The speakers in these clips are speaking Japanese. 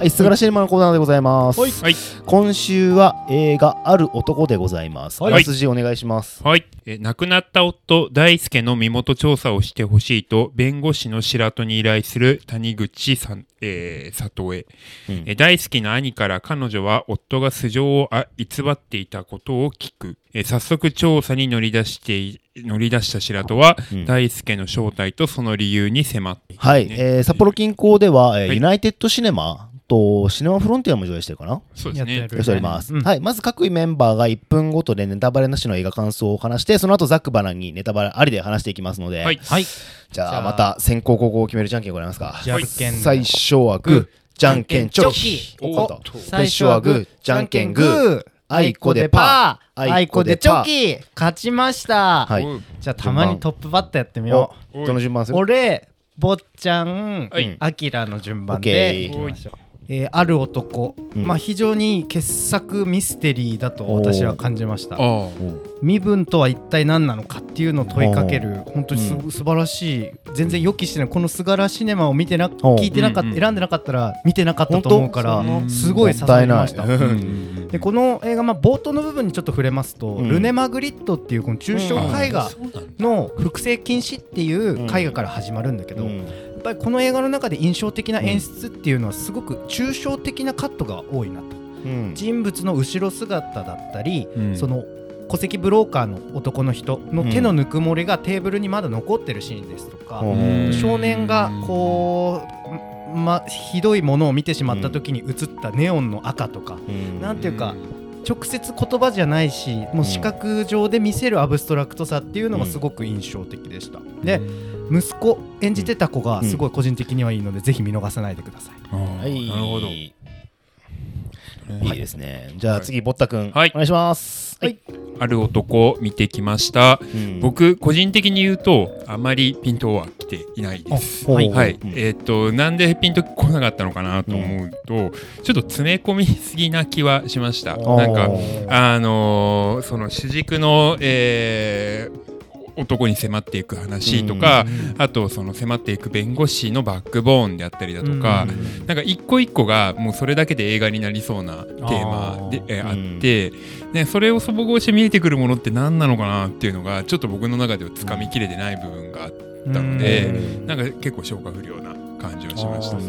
はい、すがらしのコーナーでございます。はいはい今週は映画ある男でございます。はいあらすじお願いします。はい。え亡くなった夫、大輔の身元調査をしてほしいと、弁護士の白戸に依頼する谷口さん、えー、里江。うんえ大輔の兄から彼女は夫が素性をあ偽っていたことを聞く。え早速調査に乗り出してい、乗り出した白戸は、うん大輔の正体とその理由に迫っていくね、はい、えー札幌近郊では、えーはいユナイテッドシネマとシネマフロンティアも上映してるかな？そうですね。やります、うん。はい、まず各メンバーが1分ごとでネタバレなしの映画感想を話してその後ザックバランにネタバレありで話していきますので、はい。はい。じゃあまた先行後攻を決めるじゃんけんを行いますか。じゃんけん最初はグー。じゃんけんチョキ。おおっと最初はグー。じゃんけんグー。あいこでパー。あいこでチョキ。勝ちました。じゃあたまにトップバッターやってみよおいどの順番すうる？俺坊ちゃんはい。あきらの順番オッでケー。い。きましょうえーある男。うん。まあ非常に傑作ミステリーだと私は感じました。身分とは一体何なのかっていうのを問いかける本当にす、う素晴らしい全然予期してないこの「すがらシネマ」を見てなお聞いてなかった、うん。うん選んでなかったら見てなかったと思うからすごい刺さりました。でこの映画、まあ、冒頭の部分にちょっと触れますと、うん。ルネ・マグリットっていうこの抽象絵画の複製禁止っていう絵画から始まるんだけど、うんぱりこの映画の中で印象的な演出っていうのはすごく抽象的なカットが多いなと。うん。人物の後ろ姿だったり、うん。その戸籍ブローカーの男の人の手のぬくもりがテーブルにまだ残ってるシーンですとか、うん。少年がこう、ま、ひどいものを見てしまった時に映ったネオンの赤とか、うん。なんていうか直接言葉じゃないしもう視覚上で見せるアブストラクトさっていうのがすごく印象的でした、で息子演じてた子がすごい個人的にはいいので、ぜひ見逃さないでください。はい。なるほど。いいですね。じゃあ次ぼったくん。はい。お願いします。はい。ある男見てきました。うん。僕個人的に言うとあまりピントは来ていないです。はい、うん。えーっとなんでピンと来なかったのかなと思うと、ちょっと詰め込みすぎな気はしました。なんかあのーその主軸の、えー男に迫っていく話とか、あとその迫っていく弁護士のバックボーンであったりだとか、なんか一個一個がもうそれだけで映画になりそうなテーマでえーあうん。って、ね、それを素朴して見えてくるものって何なのかなっていうのがちょっと僕の中ではつかみきれてない部分があったので、うん。なんか結構消化不良な感じはしました。あ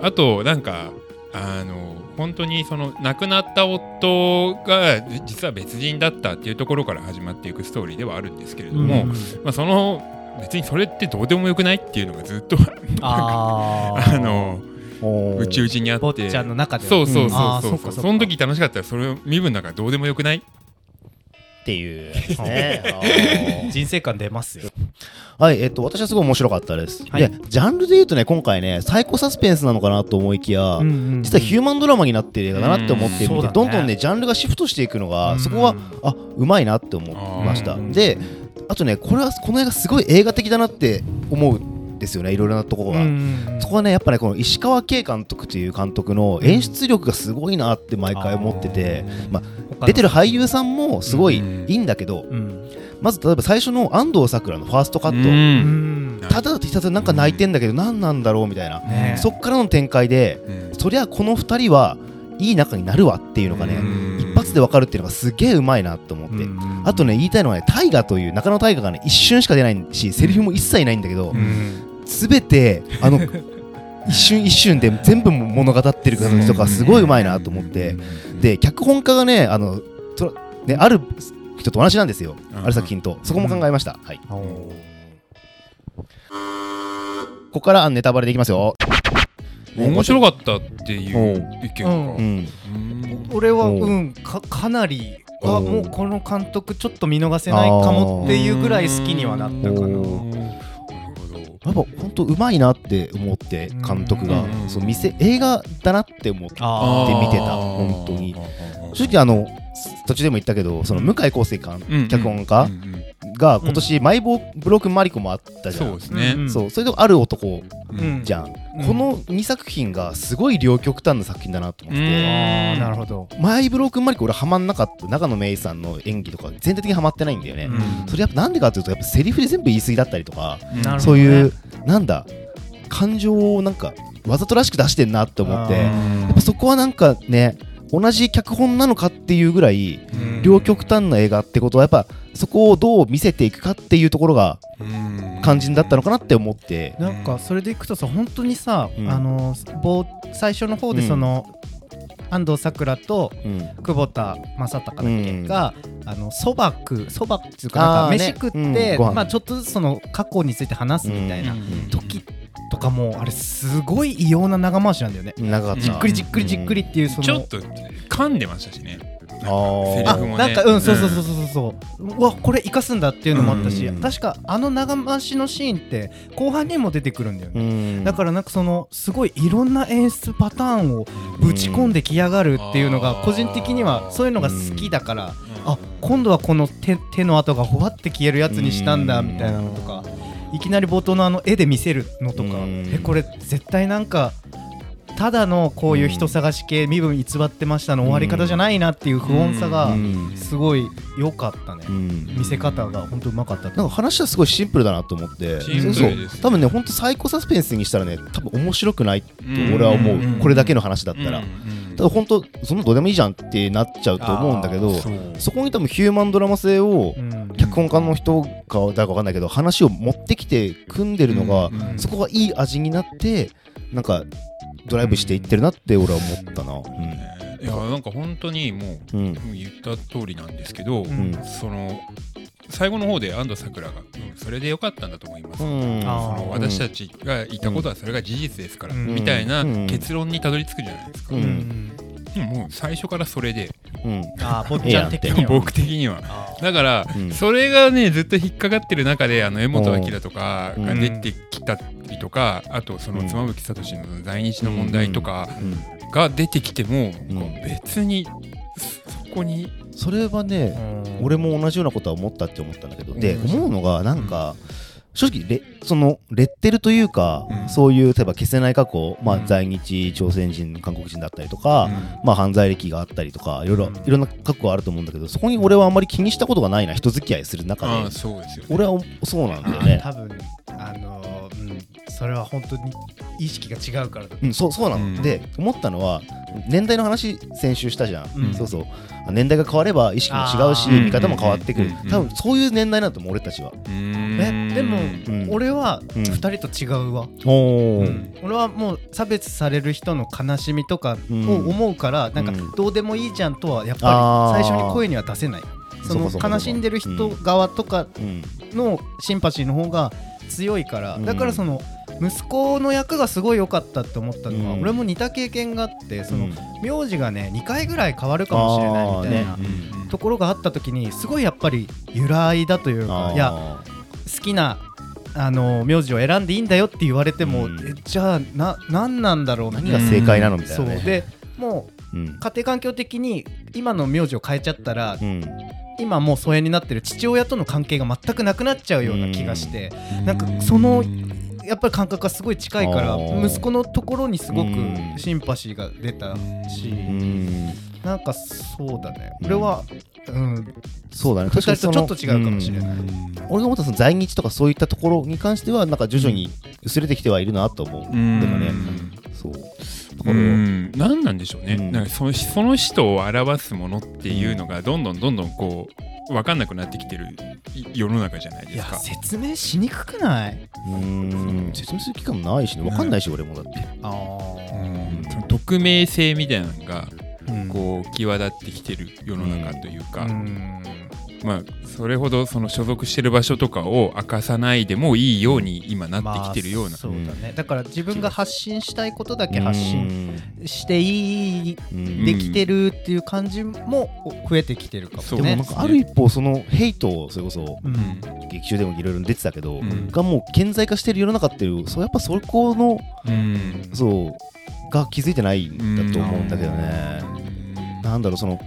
あとなんかあの本当にその亡くなった夫がじ実は別人だったっていうところから始まっていくストーリーではあるんですけれども、うん。まあ、その別にそれってどうでもよくないっていうのがずっと あー。あのうちうちにあって。坊ちゃんの中では。そうそうそうそうーそっかそっか。その時楽しかったらそれを身分だからどうでもよくないっていうね。人生観出ますよ。はい、えっと、私はすごい面白かったです。はい。で、ジャンルで言うとね、今回ね、サイコサスペンスなのかなと思いきや、実はヒューマンドラマになってる映画だなって思って見て、うんね。どんどんね、ジャンルがシフトしていくのが、うんそこは、あうまいなって思いました。うん。で、あとね、これは、この映画すごい映画的だなって思うんですよね、いろいろなところが。そこはね、やっぱね、この石川慶監督という監督の演出力がすごいなって毎回思ってて、まあ、出てる俳優さんもすごいうんいいんだけど、うん。まず例えば最初の安藤サクラのファーストカット、ただひたすらなんか泣いてんだけど何なんだろうみたいな、ね。そっからの展開でうん。そりゃこの2人はいい仲になるわっていうのがねうん。一発で分かるっていうのがすげえうまいなと思って、うんあとね言いたいのはね大河という中野大河がね一瞬しか出ないしセリフも一切ないんだけど、うん全てあの 一瞬一瞬で全部物語ってる感じとかすごいうまいなと思って。で脚本家がねあのとねある人と同じなんですよ。うん。ある作品と。そこも考えました、はい。ここからネタバレでいきますよ。面白かったっていう意見が、うん。うん、うん。俺はおううんかかなりあもうこの監督ちょっと見逃せないかもっていうぐらい好きにはなったかなやっぱ本当うまいなって思って監督が、うん。そう見せ映画だなって思って見てた。本当に正直あの途中でも言ったけどその向井康生監うん脚本家が今年「マイボブロークンマリコ」もあったじゃん、そうですね、うん。そう。それとある男うん。じゃん、うん。この2作品がすごい両極端な作品だなと思って。なるほど。マイブロークンマリコ俺ハマんなかった。中野芽郁さんの演技とか全体的にハマってないんだよね、うん。それやっぱなんでかっていうとやっぱセリフで全部言い過ぎだったりとか、そういうなんだ感情をなんかわざとらしく出してんなって思って。あやーっぱそこはなんかね同じ脚本なのかっていうぐらいうん両極端な映画ってことはやっぱそこをどう見せていくかっていうところが肝心だったのかなって思って。なんかそれでいくとさ本当にさ、うんあの冒最初の方でその、安藤サクラとうん。久保田正孝だっけ、うん。があのそば食うそばっていうかなんか飯食って、うん。まあちょっとずつその過去について話すみたいなうん。時とかもあれすごい異様な長回しなんだよね。長かった。じっくりじっくりじっくりっていうその、ちょっと噛んでましたしねなんかうんそうそうそうそうそう。うわこれ生かすんだっていうのもあったし、うん。確かあの長回しのシーンって後半にも出てくるんだよね、うん。だからなんかそのすごいいろんな演出パターンをぶち込んできやがるっていうのがうん個人的にはそういうのが好きだから、あ今度はこの手手の跡がほわって消えるやつにしたんだみたいなのとかいきなり冒頭のあの絵で見せるのとかうん。えこれ絶対なんかただのこういう人探し系身分偽ってましたの終わり方じゃないなっていう不穏さがうん。すごい良かったね。うん。見せ方が本当うまかった。なんか話はすごいシンプルだなと思って。シンプルです。そう多分ね本当サイコサスペンスにしたらね多分面白くないとうん俺は思う、うん。これだけの話だったら、うん。ただ本当そんなどうでもいいじゃんってなっちゃうと思うんだけどそこに多分ヒューマンドラマ性をうん。脚本家の人か誰か分かんないけど話を持ってきて組んでるのが、そこがいい味になってなんかドライブしていってるなって俺は思ったな。いやなんか本当にもううん。うんもう言った通りなんですけど、ん。その最後の方で安藤サクラが、うんそれでよかったんだと思います、うん。その私たちが言ったことはそれが事実ですから、うん。みたいなうん。結論にたどり着くじゃないですか、ううんん。でももう最初からそれでうん。あー坊ちゃん。的には。僕的には。あだから、うん。それがねずっと引っかかってる中であの江本明とかがうん。出てきたりとか、あとその妻夫木聡の在日の問題とかうん。が出てきても、うん。別にそこにそれはねー俺も同じようなことは思ったって思ったんだけど。でうん。思うのがなんか正直レそのレッテルというかうん。そういう例えば消せない過去まあうん。在日朝鮮人韓国人だったりとかうん。まあ犯罪歴があったりとかいろいろうん。いろんな過去があると思うんだけどそこに俺はあんまり気にしたことがないな人付き合いする中で。ああそうですよね。俺はそうなんだよね。多分あのそれは本当に意識が違うからだと。うん、そうそうなの、うん。で思ったのは年代の話先週したじゃん、うん。そうそう。あ年代が変われば意識も違うし見方も変わってくる、うん多分そういう年代なんだと思う俺たちは、えでもうん。俺はうん。2人と違うわ、俺はもう差別される人の悲しみとかうん。を思うから、なんかうん。どうでもいいじゃんとはやっぱり最初に声には出せない。その悲しんでる人側とかうん。のシンパシーの方が強いから、うん。だからその息子の役がすごい良かったって思ったのは、うん。俺も似た経験があってその、うん。名字がね2回ぐらい変わるかもしれないみたいな、ところがあった時にすごいやっぱり由来だというかいや好きなあの名字を選んでいいんだよって言われても、うん。えじゃあな何なんだろう何が正解なのみたいなね。そう。でもうん。う家庭環境的に今の名字を変えちゃったら、うん。今もう疎遠になってる父親との関係が全くなくなっちゃうような気がして、うん。なんかそのやっぱり感覚がすごい近いから息子のところにすごくうん。シンパシーが出たし、うん。なんかそうだね、うん。俺は、うん、そうだね。二人とそのちょっと違うかもしれない。うん。俺が思ったその在日とかそういったところに関してはなんか徐々に薄れてきてはいるなと思う、うん。でもね。そう。うん。何なんでしょうね、うん。なんかそのその人を表すものっていうのがどんどんどんどんこう分かんなくなってきてるい世の中じゃないですか。説明しにくくない？うーん。説明する期間もないしね。分かんないし、俺もだって。あうん。その匿名性みたいなのがーこう際立ってきてる世の中というか、うんまあそれほどその所属してる場所とかを明かさないでもいいように今なってきてるような、まあそうだね。だから自分が発信したいことだけ発信していいうんできてるっていう感じも増えてきてるかそうもねでもなんかある一方そのヘイトをそれこそうん。うん劇中でもいろいろ出てたけど、うん。がもう顕在化してる世の中っていうそうやっぱそこのうん。そうが気づいてないんだと思うんだけどね、なんだろうその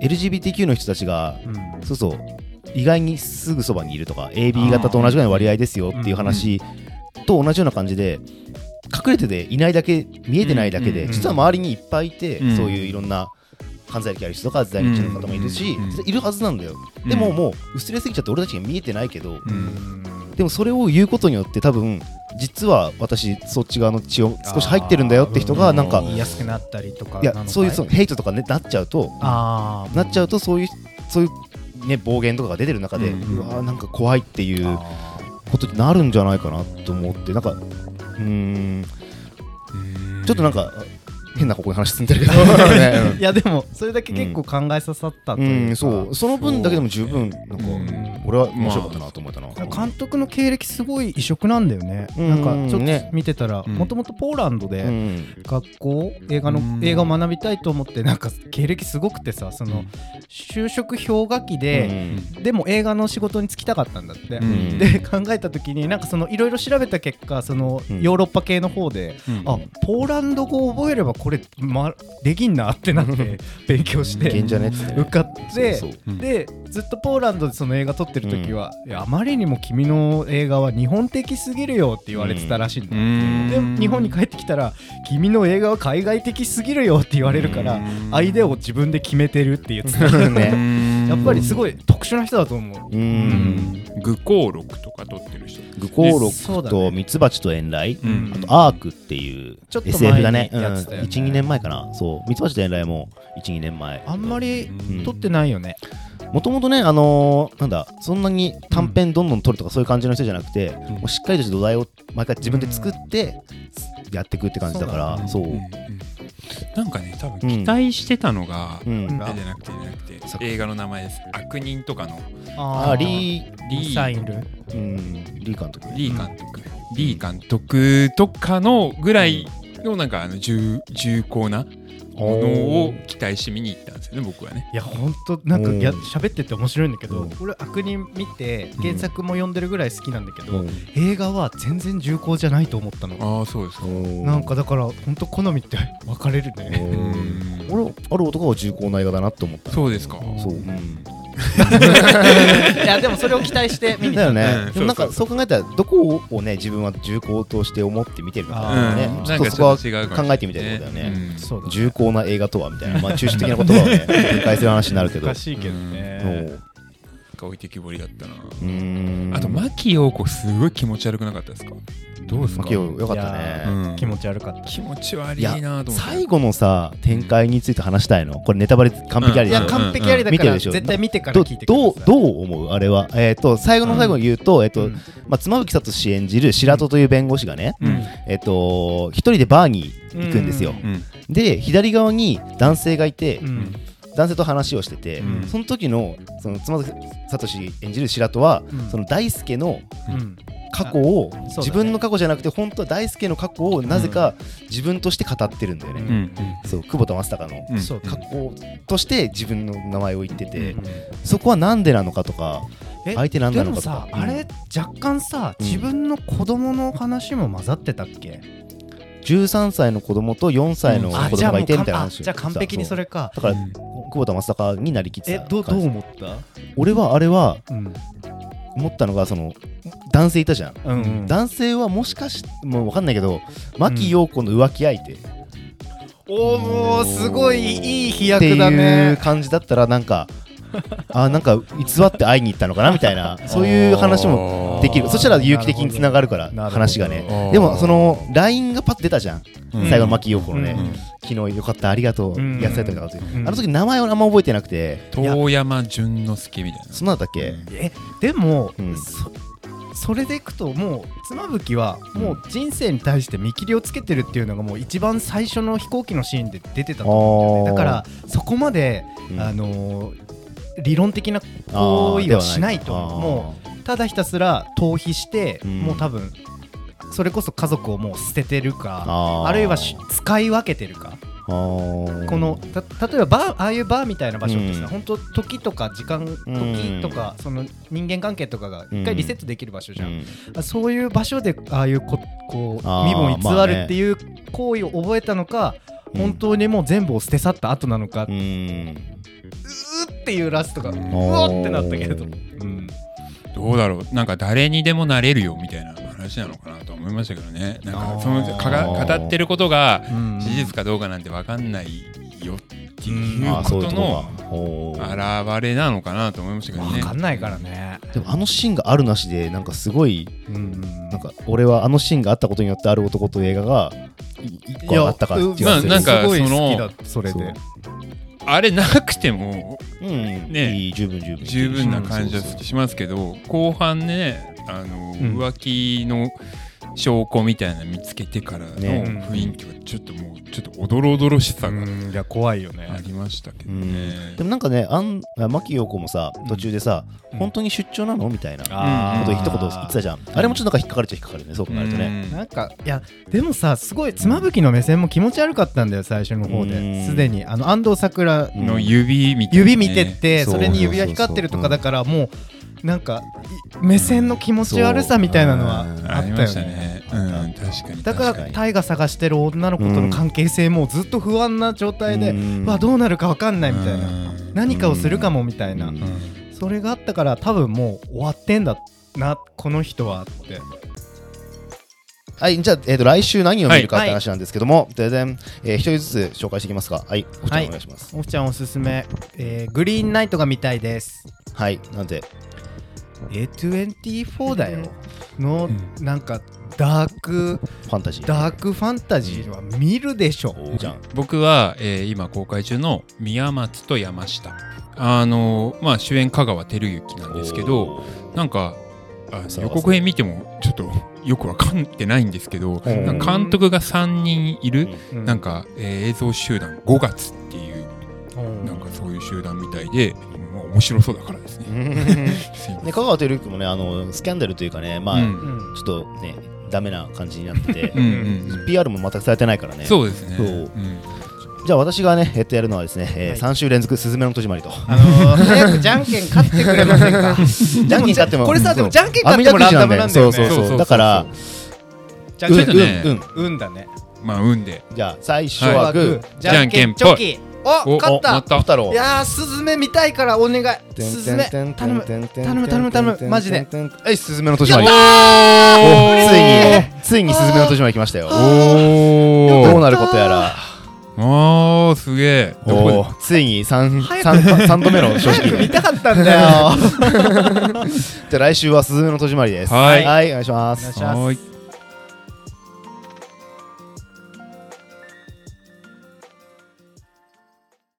LGBTQ の人たちがうん。そうそう意外にすぐそばにいるとか AB 型と同じぐらいの割合ですよっていう話と同じような感じで隠れてていないだけ見えてないだけで、うん。実は周りにいっぱいいて、うん。そういういろんな犯罪歴ある人とか在日の方もいるし、うん。いるはずなんだよ、うん。でももう薄れすぎちゃって俺たちが見えてないけど、うん。でもそれを言うことによって多分実は私そっち側の血を少し入ってるんだよって人がなんか言いやすくなったりとかいやそういうそのヘイトとかねなっちゃうとなっちゃうとそういうそういうね暴言とかが出てる中で、ううんわーなんか怖いっていうあことになるんじゃないかなと思ってなんかうーん。ちょっとなんか変な方向に話進んでるけど、いやでもそれだけ結構考えささったとう、いうんかそう。その分だけでも十分なんか、うん。俺は面白かったなと思ったな、監督の経歴すごい異色なんだよね、うん。なんかちょっねと見てたらうんもともとポーランドでうん。学校映画のうん。映画を学びたいと思ってなんか経歴すごくてさその就職氷河期で、でも映画の仕事に就きたかったんだって、うん。で考えた時になんかそのいろいろ調べた結果そのうん。ヨーロッパ系の方で、うん。あポーランド語を覚えればこれ、ま、できんなってなって勉強して受かってそうそうう。ん。でずっとポーランドでその映画撮ってる時は、いやあまりにも君の映画は日本的すぎるよって言われてたらしいんだよ、う。ん。で日本に帰ってきたら君の映画は海外的すぎるよって言われるからうん。相手を自分で決めてるって言ってたねやっぱりすごい特殊な人だと思う。ううん。愚行録とか撮ってる人。愚行録とミツバチと遠雷、うん。あとアークっていうちょっと前に SF だねやってたよね。うん、12年前かな。そう。ミツバチと遠雷も12年前。あんまりうん。撮ってないよね、もともとねあのーなんだそんなに短編どんどん撮るとかそういう感じの人じゃなくて、ん。もうしっかりとした土台を毎回自分で作ってやっていくって感じだからそう。うんうんなんかね多分期待してたのが、うん。じゃなくてじゃなくて作映画の名前です。悪人とかの。あリー。リサイル。うん。リー監督リー監督、リー監督とかのぐらいのなんかあの重重厚なものを期待して見に行ったんですよね僕はね。いやほんとなんかうん。や喋ってて面白いんだけど、うん。俺悪人見て原作も読んでるぐらい好きなんだけど、うん。映画は全然重厚じゃないと思ったの。ああそうです。か。なんかだからほんと好みって分かれるね。うん。俺ある男は重厚な映画だなって思った。そうですか。そう、うん、いやでもそれを期待して見に行だよね、なんかそそう考えたらどこをね自分は重厚として思って見てるのかうんね、ちょっとそこは考えてみたいことだよね。重厚な映画とはみたいな、まあ、抽象的な言葉をね展開する話になるけど。難しいけどね、そう置いてきぼりだったな。うーん。あと牧陽子すごい気持ち悪くなかったですか？どうですか？牧陽子よかったいやねうん。気持ち悪かった。気持ち悪いいやなと思って。最後のさ展開について話したいの。これネタバレ完璧ありいやでしょ、完璧ありだから絶対見てからど聞いてください。どうどう思う？あれは？えっ、と最後の最後に言うと、えっと、うん。まあ、妻夫木聡演じる白戸という弁護士がね、うん。えっと一人でバーに行くんですよ、うん。で左側に男性がいて、うん男性と話をしてて、うん。その時のその妻夫木聡演じる白戸は、うん。その大輔のうん過去を、ね。自分の過去じゃなくて本当は大輔の過去をなぜか自分として語ってるんだよね、うん。うん。そう久保田正孝の過去として自分の名前を言ってて、うん。そこはなんでなのかとかえ相手なんなでものかとか。さ、あれ若干さうん。自分の子供の話も混ざってたっけ、13歳の子供と4歳のうん。子供がいてみたいなあ話じゃあ完璧にそれか。だからうん久保田正孝になりきってたえどうどう思った？俺はあれはうん。思ったのがその男性いたじゃん、うんうん。男性はもしかしもう分かんないけど牧陽子の浮気相手。っおおもうすごいいい飛て躍だいうね感じだったらなんか あなんか偽って会いに行ったのかなみたいな そういう話もできる。そしたら有機的につながるから話がね。でもその LINE がパッと出たじゃん、うん。最後の牧陽子のね、うん。昨日よかったありがとう、うん。やってたとかって、うん。あの時名前をあんま覚えてなくて。遠山淳之介みたいな。そんなんだっけ、えでも、それでいくともう妻夫木はもう人生に対して見切りをつけてるっていうのがもう一番最初の飛行機のシーンで出てたと思うんだよね。だからそこまで、うん。あのー理論的な行為はしないと。思うもうただひたすら逃避して、うん。もう多分それこそ家族をもう捨ててるかあるいはし使い分けてるか。このた例えばバーああいうバーみたいな場所ってさ、うん。本当時とか時間時とか、その人間関係とかが一回リセットできる場所じゃん、うん。あそういう場所でああいうここう身分偽るっていう行為を覚えたのか、うん。本当にもう全部を捨て去った後なのか、ううんーっていうラストが、ううんわってなったけれど、うん、どうだろう。なんか誰にでもなれるよみたいな話なのかなと思いましたけどね。なんかそのかが語ってることがうん。事実かどうかなんて分かんないよっていうことのこがおー現れなのかなと思いましたけどね。分かんないからね。でもあのシーンがあるなしでなんかすごいうんなんか俺はあのシーンがあったことによってある男という映画がい一個あったかって気がする。まあなんかすごいその好きだそれであれなくてもうん。ね。いい十分十分。十分な感じはしますけど後半ねあの、うん。浮気の証拠みたいなの見つけてからのね。雰囲気はちょっともうちょっとおどろおどろしさがうん。いや怖いよね。ありましたけどうん。ねでもなんかねあんあ牧陽子もさ途中でさ、うん。本当に出張なのみたいなこと一言言ってたじゃん。あれもちょっとなんか引っかかるっちゃ引っかかるねそう考えるとね。なんかいやでもさすごい妻夫木の目線も気持ち悪かったんだよ最初の方うん。ですでに。あの安藤サクラの指みたいなね。指見てってそれに指輪光ってるとかだからもうなんかい目線の気持ち悪さみたいなのはあったよね。ね。うん確かにだからタイが探してる女の子との関係性もずっと不安な状態でうん。わどうなるか分かんないみたいな。うん。何かをするかもみたいな。それがあったから多分もう終わってんだなこの人はって。はい、じゃあ、えー、と来週何を見るかっはい。て話なんですけども、ででんえー一人ずつ紹介していきますか。はい、おちゃはい。んお願いします。おふちゃんおすすめ、えーグリーンナイトが見たいです。はい、なんで、A24 だよ。のうなんかダークファンタジー。ダークファンタジーは見るでしょじゃん。僕は、えー今公開中の宮松と山下。あのまあ主演香川照之なんですけどなんか予告編見てもちょっとよくわかってないんですけど監督が3人いるうん。なんか、えー映像集団5月っていうなんかそういう集団みたいで、まあ、面白そうだからですね。すいませんで香川照之もね、あのスキャンダルというかね、まあ、うんうんちょっとね、ダメな感じになっててう、んうんうん PR も全くされてないからね。そうですね。じゃあ私がね、えっとやるのはですね、えーはい3週連続、すずめの戸締まりと。あのー、早くじゃんけん勝ってくれませんか？じゃんけん勝ってもこれさでもじゃんけんあ勝ってもランダムなんだよねそうそうそう。そうそうそうだから、じゃんけんちょっとねうん、うん。運だねまあ運で。じゃあ、最初はグー。じゃんけんぽいチョキおお勝った。った。いやースズメ見たいからお願い。スズメ。頼む。頼む。頼む頼むマジで。はい、すずめの戸締まり。おおついーに、ついにすずめの戸締まり来ましたよ。おー。どうなることやら。おーすげえ。ついに 3, 早く三三度目の正直。見たかったんだよ。じゃあ来週はすずめの戸締まりです。はい。はい、お願いします